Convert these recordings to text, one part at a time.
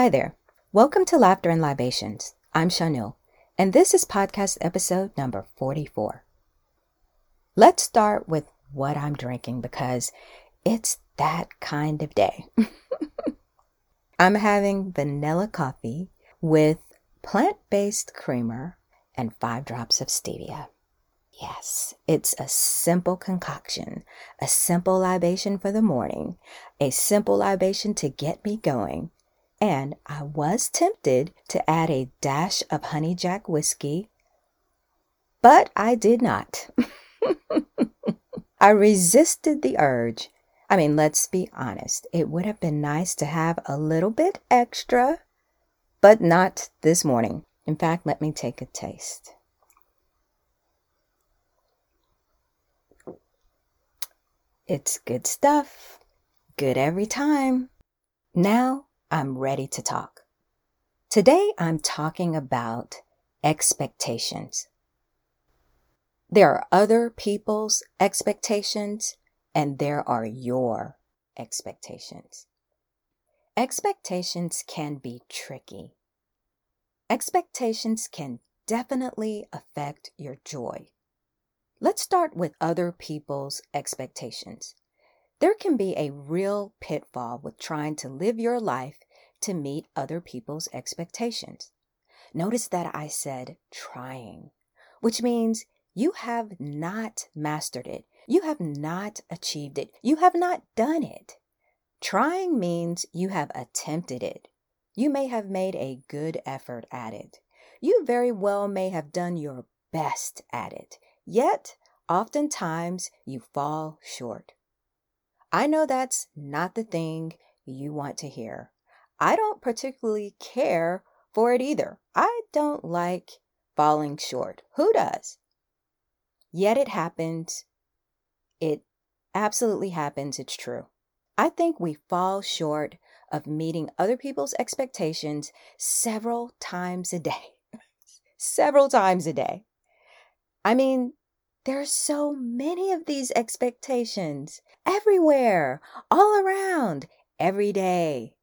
Hi there. Welcome to Laughter and Libations. I'm Chanel, and this is podcast episode number 44. Let's start with what I'm drinking because it's that kind of day. I'm having vanilla coffee with plant based creamer and five drops of stevia. Yes, it's a simple concoction, a simple libation for the morning, a simple libation to get me going and I was tempted to add a dash of honey jack whiskey, but I did not. I resisted the urge. I mean, let's be honest, it would have been nice to have a little bit extra, but not this morning. In fact, let me take a taste. It's good stuff. Good every time. Now I'm ready to talk. Today I'm talking about expectations. There are other people's expectations and there are your expectations. Expectations can be tricky. Expectations can definitely affect your joy. Let's start with other people's expectations. There can be a real pitfall with trying to live your life to meet other people's expectations. Notice that I said trying, which means you have not mastered it. You have not achieved it. You have not done it. Trying means you have attempted it. You may have made a good effort at it. You very well may have done your best at it. Yet, oftentimes, you fall short. I know that's not the thing you want to hear. I don't particularly care for it either. I don't like falling short. Who does? Yet it happens. It absolutely happens. It's true. I think we fall short of meeting other people's expectations several times a day. several times a day. I mean, there's so many of these expectations everywhere, all around, every day.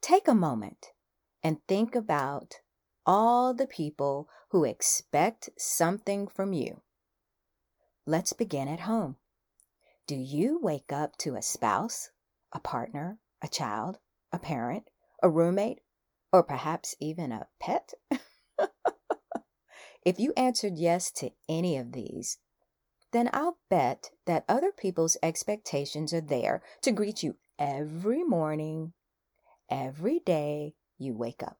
Take a moment and think about all the people who expect something from you. Let's begin at home. Do you wake up to a spouse, a partner, a child, a parent, a roommate, or perhaps even a pet? If you answered yes to any of these, then I'll bet that other people's expectations are there to greet you every morning, every day you wake up.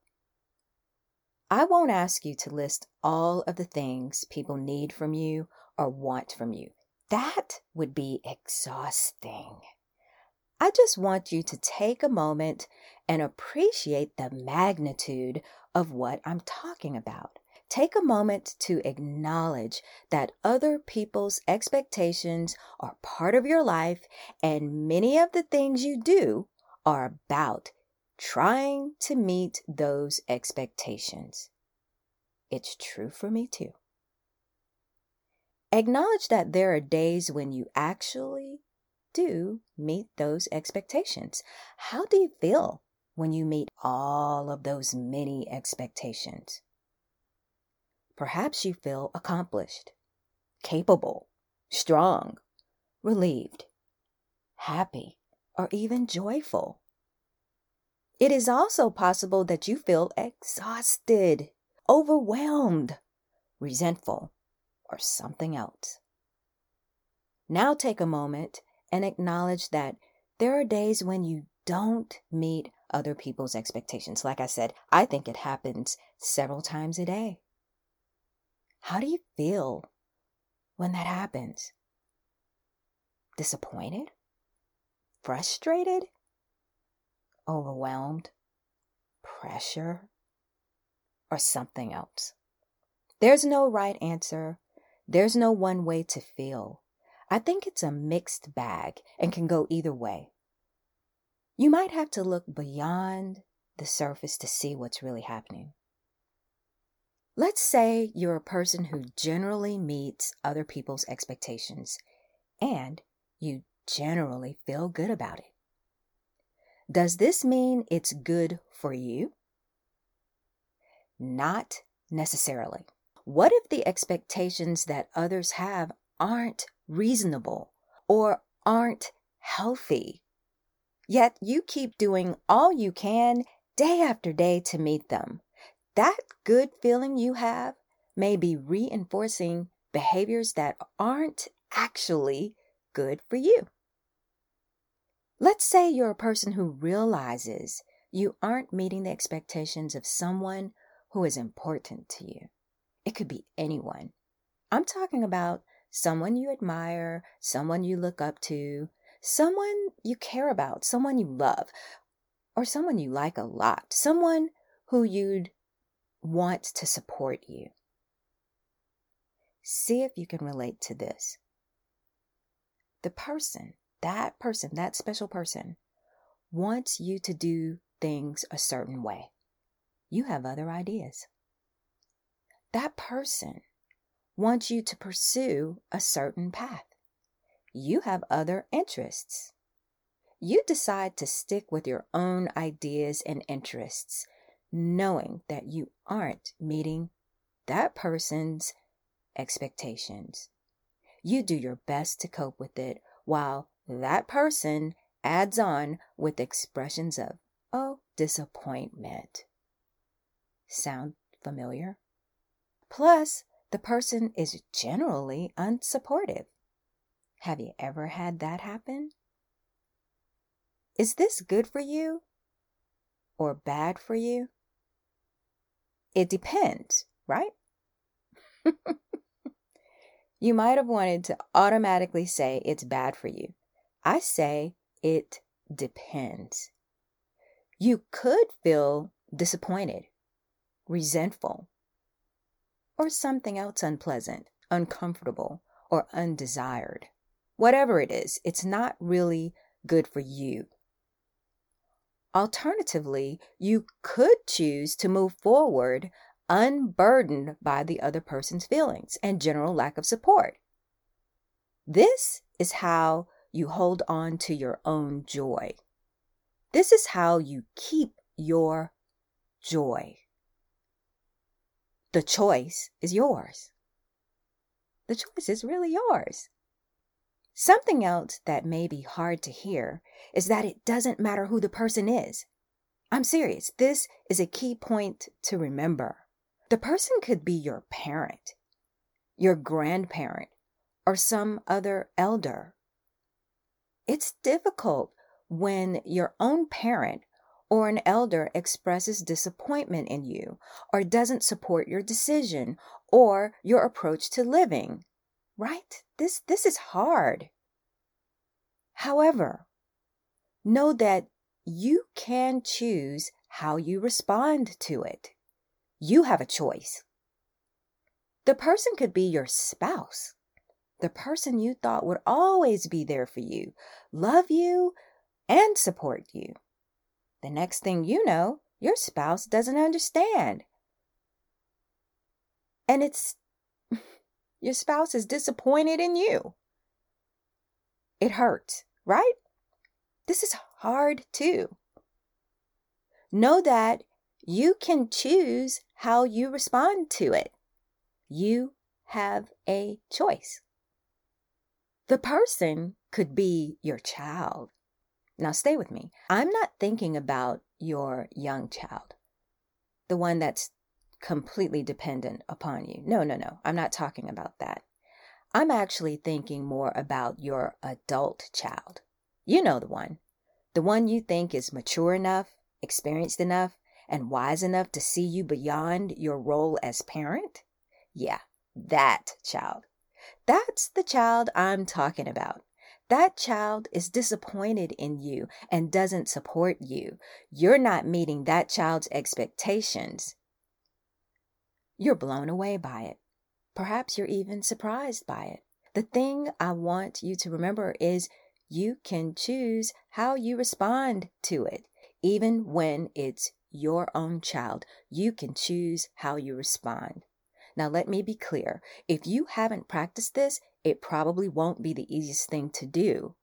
I won't ask you to list all of the things people need from you or want from you. That would be exhausting. I just want you to take a moment and appreciate the magnitude of what I'm talking about. Take a moment to acknowledge that other people's expectations are part of your life, and many of the things you do are about trying to meet those expectations. It's true for me too. Acknowledge that there are days when you actually do meet those expectations. How do you feel when you meet all of those many expectations? Perhaps you feel accomplished, capable, strong, relieved, happy, or even joyful. It is also possible that you feel exhausted, overwhelmed, resentful, or something else. Now take a moment and acknowledge that there are days when you don't meet other people's expectations. Like I said, I think it happens several times a day. How do you feel when that happens? Disappointed? Frustrated? Overwhelmed? Pressure? Or something else? There's no right answer. There's no one way to feel. I think it's a mixed bag and can go either way. You might have to look beyond the surface to see what's really happening. Let's say you're a person who generally meets other people's expectations and you generally feel good about it. Does this mean it's good for you? Not necessarily. What if the expectations that others have aren't reasonable or aren't healthy? Yet you keep doing all you can day after day to meet them. That good feeling you have may be reinforcing behaviors that aren't actually good for you. Let's say you're a person who realizes you aren't meeting the expectations of someone who is important to you. It could be anyone. I'm talking about someone you admire, someone you look up to, someone you care about, someone you love, or someone you like a lot, someone who you'd want to support you. See if you can relate to this. The person, that person, that special person, wants you to do things a certain way. You have other ideas. That person wants you to pursue a certain path. You have other interests. You decide to stick with your own ideas and interests, knowing that you aren't meeting that person's expectations. You do your best to cope with it while that person adds on with expressions of, oh, disappointment. Sound familiar? Plus, the person is generally unsupportive. Have you ever had that happen? Is this good for you or bad for you? It depends, right? you might have wanted to automatically say it's bad for you. I say it depends. You could feel disappointed resentful, or something else unpleasant, uncomfortable, or undesired. Whatever it is, it's not really good for you. Alternatively, you could choose to move forward unburdened by the other person's feelings and general lack of support. This is how you hold on to your own joy. This is how you keep your joy. The choice is yours. The choice is really yours. Something else that may be hard to hear is that it doesn't matter who the person is. I'm serious. This is a key point to remember. The person could be your parent, your grandparent, or some other elder. It's difficult when your own parent or an elder expresses disappointment in you or doesn't support your decision or your approach to living. Right? This this is hard. However, know that you can choose how you respond to it. You have a choice. The person could be your spouse, the person you thought would always be there for you, love you, and support you. The next thing you know, your spouse doesn't understand. And it's your spouse is disappointed in you. It hurts, right? This is hard too. Know that you can choose how you respond to it. You have a choice. The person could be your child, now, stay with me. I'm not thinking about your young child, the one that's completely dependent upon you. No, no, no. I'm not talking about that. I'm actually thinking more about your adult child. You know the one. The one you think is mature enough, experienced enough, and wise enough to see you beyond your role as parent? Yeah, that child. That's the child I'm talking about. That child is disappointed in you and doesn't support you. You're not meeting that child's expectations. You're blown away by it. Perhaps you're even surprised by it. The thing I want you to remember is you can choose how you respond to it. Even when it's your own child, you can choose how you respond. Now, let me be clear. If you haven't practiced this, it probably won't be the easiest thing to do.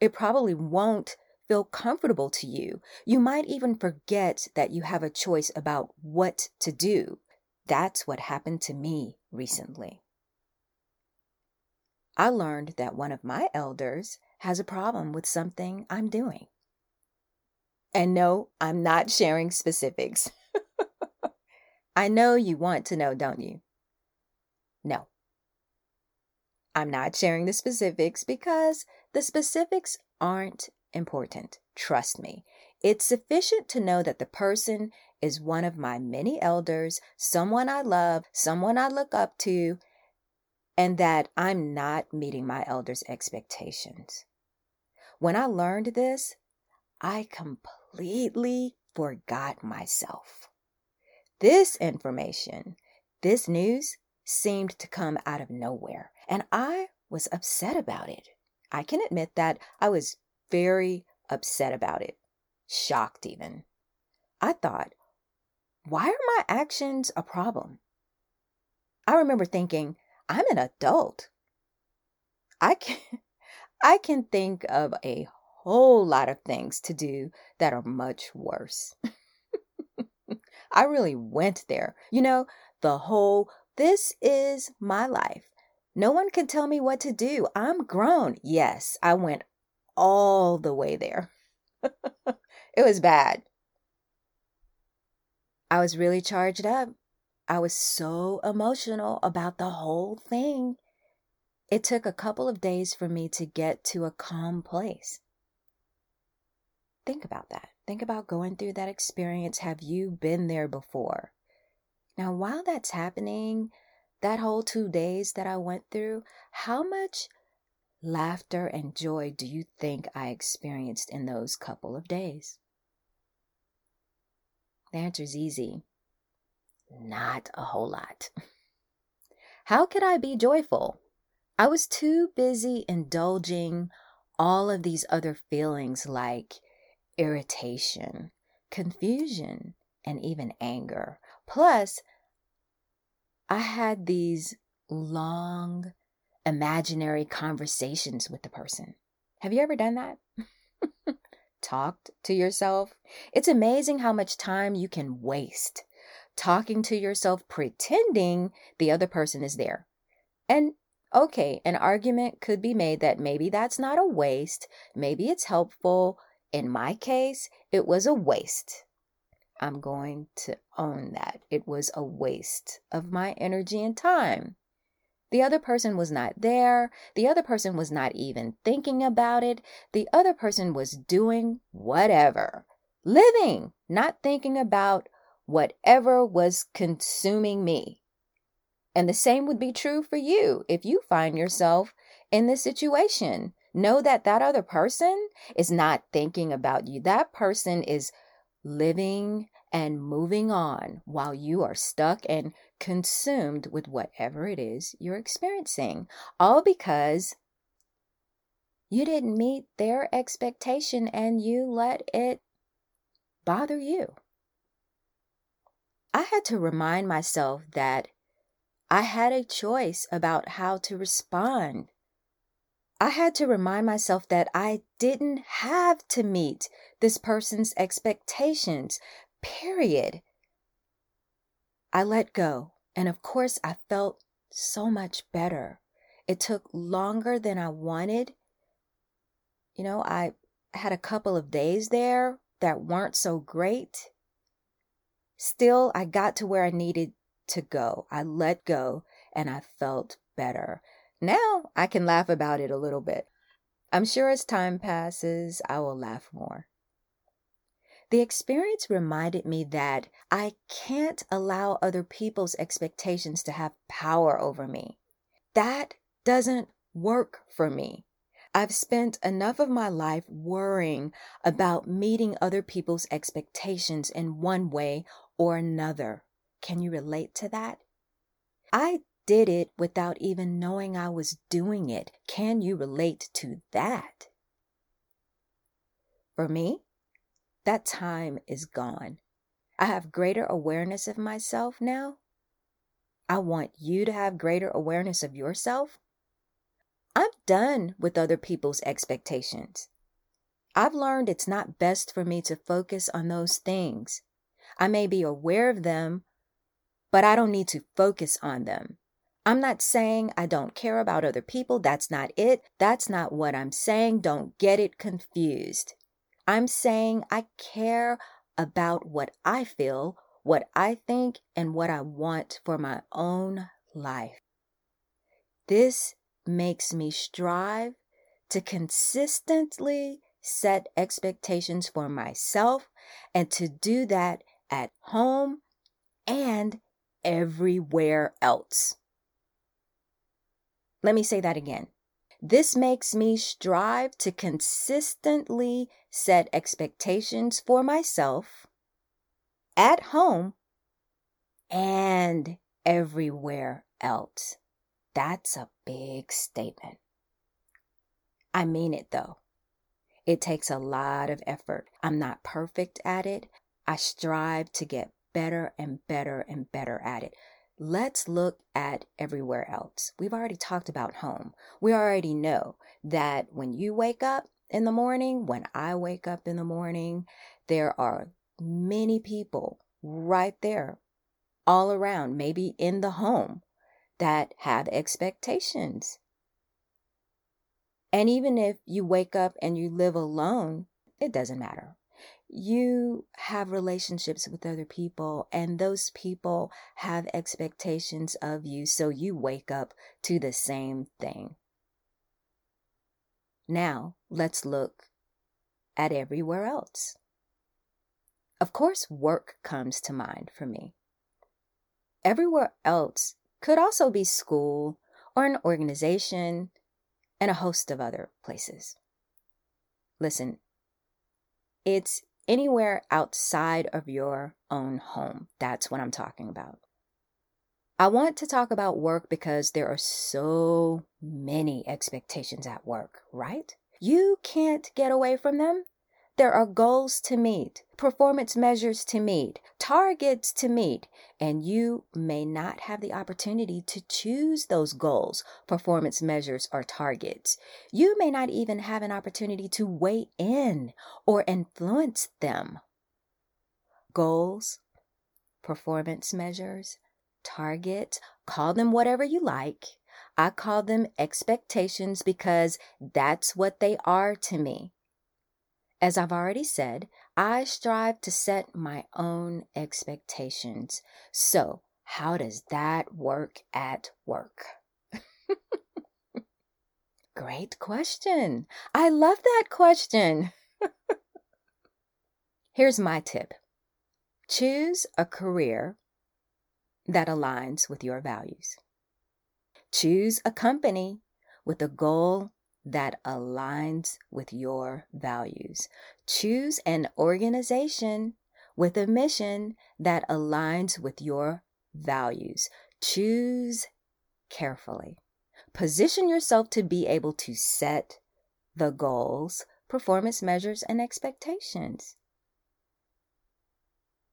It probably won't feel comfortable to you. You might even forget that you have a choice about what to do. That's what happened to me recently. I learned that one of my elders has a problem with something I'm doing. And no, I'm not sharing specifics. I know you want to know, don't you? No. I'm not sharing the specifics because the specifics aren't important. Trust me. It's sufficient to know that the person is one of my many elders, someone I love, someone I look up to, and that I'm not meeting my elders' expectations. When I learned this, I completely forgot myself. This information, this news, seemed to come out of nowhere, and I was upset about it. I can admit that I was very upset about it, shocked even. I thought, why are my actions a problem? I remember thinking, I'm an adult. I can I can think of a whole lot of things to do that are much worse. I really went there. You know, the whole this is my life. No one can tell me what to do. I'm grown. Yes, I went all the way there. it was bad. I was really charged up. I was so emotional about the whole thing. It took a couple of days for me to get to a calm place. Think about that. Think about going through that experience. Have you been there before? Now, while that's happening, that whole two days that I went through, how much laughter and joy do you think I experienced in those couple of days? The answer is easy. Not a whole lot. How could I be joyful? I was too busy indulging all of these other feelings like irritation, confusion, and even anger. Plus, I had these long, imaginary conversations with the person. Have you ever done that? Talked to yourself? It's amazing how much time you can waste talking to yourself, pretending the other person is there. And okay, an argument could be made that maybe that's not a waste, maybe it's helpful. In my case, it was a waste. I'm going to own that. It was a waste of my energy and time. The other person was not there. The other person was not even thinking about it. The other person was doing whatever, living, not thinking about whatever was consuming me. And the same would be true for you if you find yourself in this situation. Know that that other person is not thinking about you. That person is living and moving on while you are stuck and consumed with whatever it is you're experiencing. All because you didn't meet their expectation and you let it bother you. I had to remind myself that I had a choice about how to respond. I had to remind myself that I didn't have to meet this person's expectations, period. I let go, and of course, I felt so much better. It took longer than I wanted. You know, I had a couple of days there that weren't so great. Still, I got to where I needed to go. I let go and I felt better. Now I can laugh about it a little bit. I'm sure as time passes, I will laugh more. The experience reminded me that I can't allow other people's expectations to have power over me. That doesn't work for me. I've spent enough of my life worrying about meeting other people's expectations in one way or another. Can you relate to that? I did it without even knowing I was doing it. Can you relate to that? For me, that time is gone. I have greater awareness of myself now. I want you to have greater awareness of yourself I'm done with other people's expectations. I've learned it's not best for me to focus on those things. I may be aware of them, but I don't need to focus on them. I'm not saying I don't care about other people. That's not it. That's not what I'm saying. Don't get it confused. I'm saying I care about what I feel, what I think, and what I want for my own life. This makes me strive to consistently set expectations for myself and to do that at home and everywhere else. Let me say that again. This makes me strive to consistently set expectations for myself at home and everywhere else. That's a big statement. I mean it though. It takes a lot of effort. I'm not perfect at it. I strive to get better and better and better at it. Let's look at everywhere else. We've already talked about home. We already know that when you wake up in the morning, when I wake up in the morning, there are many people right there all around, maybe in the home, that have expectations. And even if you wake up and you live alone, it doesn't matter you have relationships with other people and those people have expectations of you, so you wake up to the same thing. Now, let's look at everywhere else. Of course, work comes to mind for me. Everywhere else could also be school or an organization and a host of other places. Listen, it's anywhere outside of your own home. That's what I'm talking about. I want to talk about work because there are so many expectations at work, right? You can't get away from them. There are goals to meet, performance measures to meet, targets to meet, and you may not have the opportunity to choose those goals, performance measures, or targets. You may not even have an opportunity to weigh in or influence them. Goals, performance measures, targets, call them whatever you like. I call them expectations because that's what they are to me. As I've already said, I strive to set my own expectations. So, how does that work at work? Great question. I love that question. Here's my tip choose a career that aligns with your values. Choose a company with a goal that aligns with your values. Choose an organization with a mission that aligns with your values. Choose carefully. Position yourself to be able to set the goals, performance measures, and expectations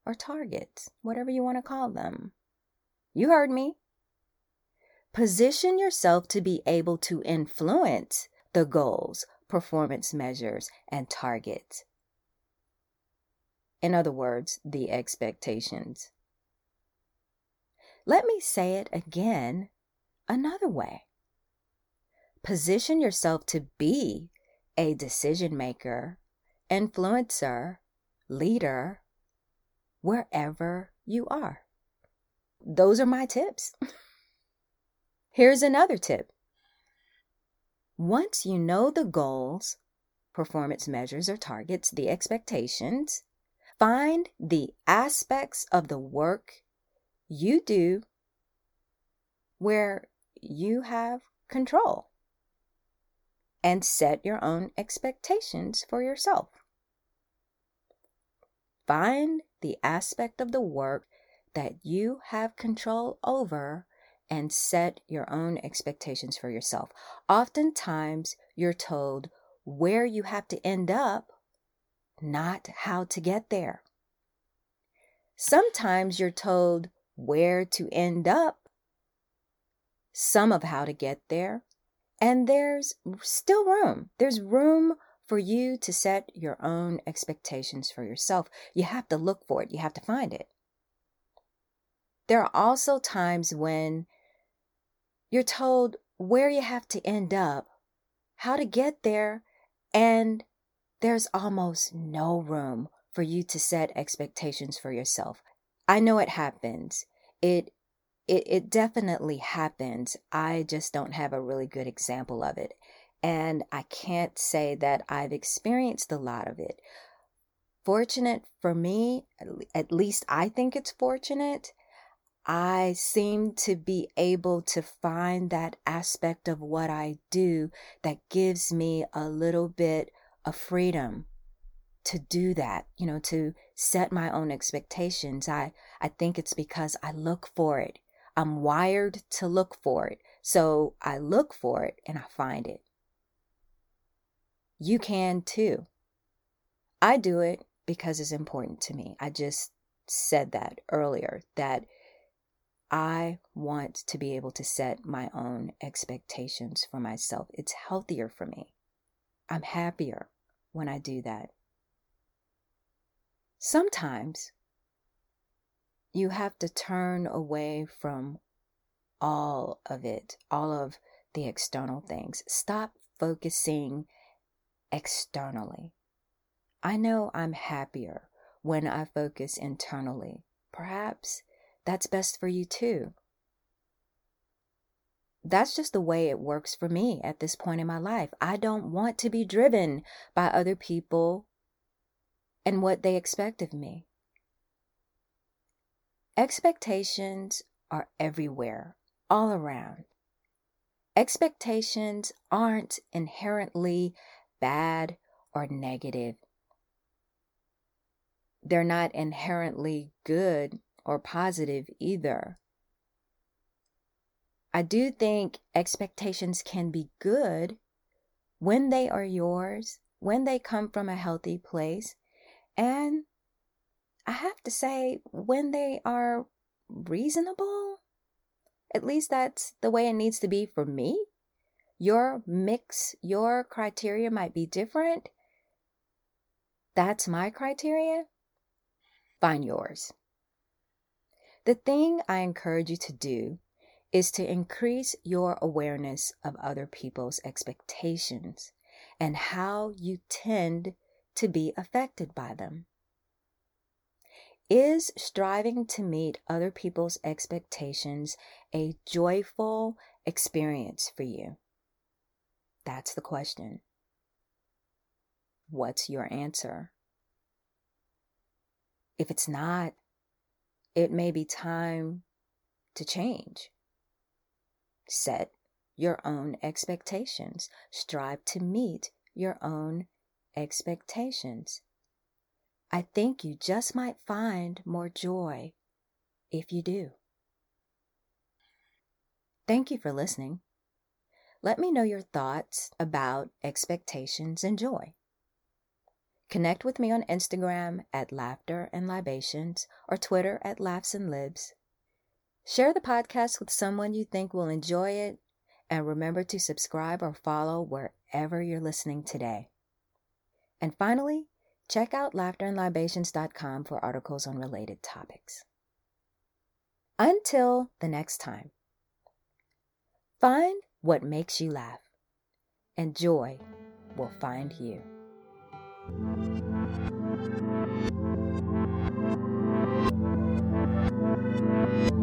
or targets, whatever you want to call them. You heard me. Position yourself to be able to influence the goals, performance measures, and targets. In other words, the expectations. Let me say it again another way. Position yourself to be a decision maker, influencer, leader, wherever you are. Those are my tips. Here's another tip once you know the goals, performance measures or targets, the expectations, find the aspects of the work you do where you have control and set your own expectations for yourself. Find the aspect of the work that you have control over and set your own expectations for yourself. Oftentimes, you're told where you have to end up, not how to get there. Sometimes you're told where to end up, some of how to get there, and there's still room. There's room for you to set your own expectations for yourself, you have to look for it, you have to find it. There are also times when you're told where you have to end up, how to get there, and there's almost no room for you to set expectations for yourself. I know it happens. It it it definitely happens. I just don't have a really good example of it. And I can't say that I've experienced a lot of it. Fortunate for me, at least I think it's fortunate. I seem to be able to find that aspect of what I do that gives me a little bit of freedom to do that, you know, to set my own expectations. I, I think it's because I look for it. I'm wired to look for it. So I look for it and I find it. You can too. I do it because it's important to me. I just said that earlier that I want to be able to set my own expectations for myself. It's healthier for me. I'm happier when I do that. Sometimes you have to turn away from all of it, all of the external things. Stop focusing externally. I know I'm happier when I focus internally. Perhaps that's best for you too. That's just the way it works for me at this point in my life. I don't want to be driven by other people and what they expect of me. Expectations are everywhere, all around. Expectations aren't inherently bad or negative. They're not inherently good or positive either. I do think expectations can be good when they are yours, when they come from a healthy place, and I have to say, when they are reasonable, at least that's the way it needs to be for me. Your mix, your criteria might be different. That's my criteria. Find yours. The thing I encourage you to do is to increase your awareness of other people's expectations and how you tend to be affected by them. Is striving to meet other people's expectations a joyful experience for you? That's the question. What's your answer? If it's not, it may be time to change. Set your own expectations. Strive to meet your own expectations. I think you just might find more joy if you do. Thank you for listening. Let me know your thoughts about expectations and joy. Connect with me on Instagram at Laughter and Libations or Twitter at Laughs and Libs. Share the podcast with someone you think will enjoy it, and remember to subscribe or follow wherever you're listening today. And finally, check out laughterandlibations.com for articles on related topics. Until the next time, find what makes you laugh, and joy will find Thank you.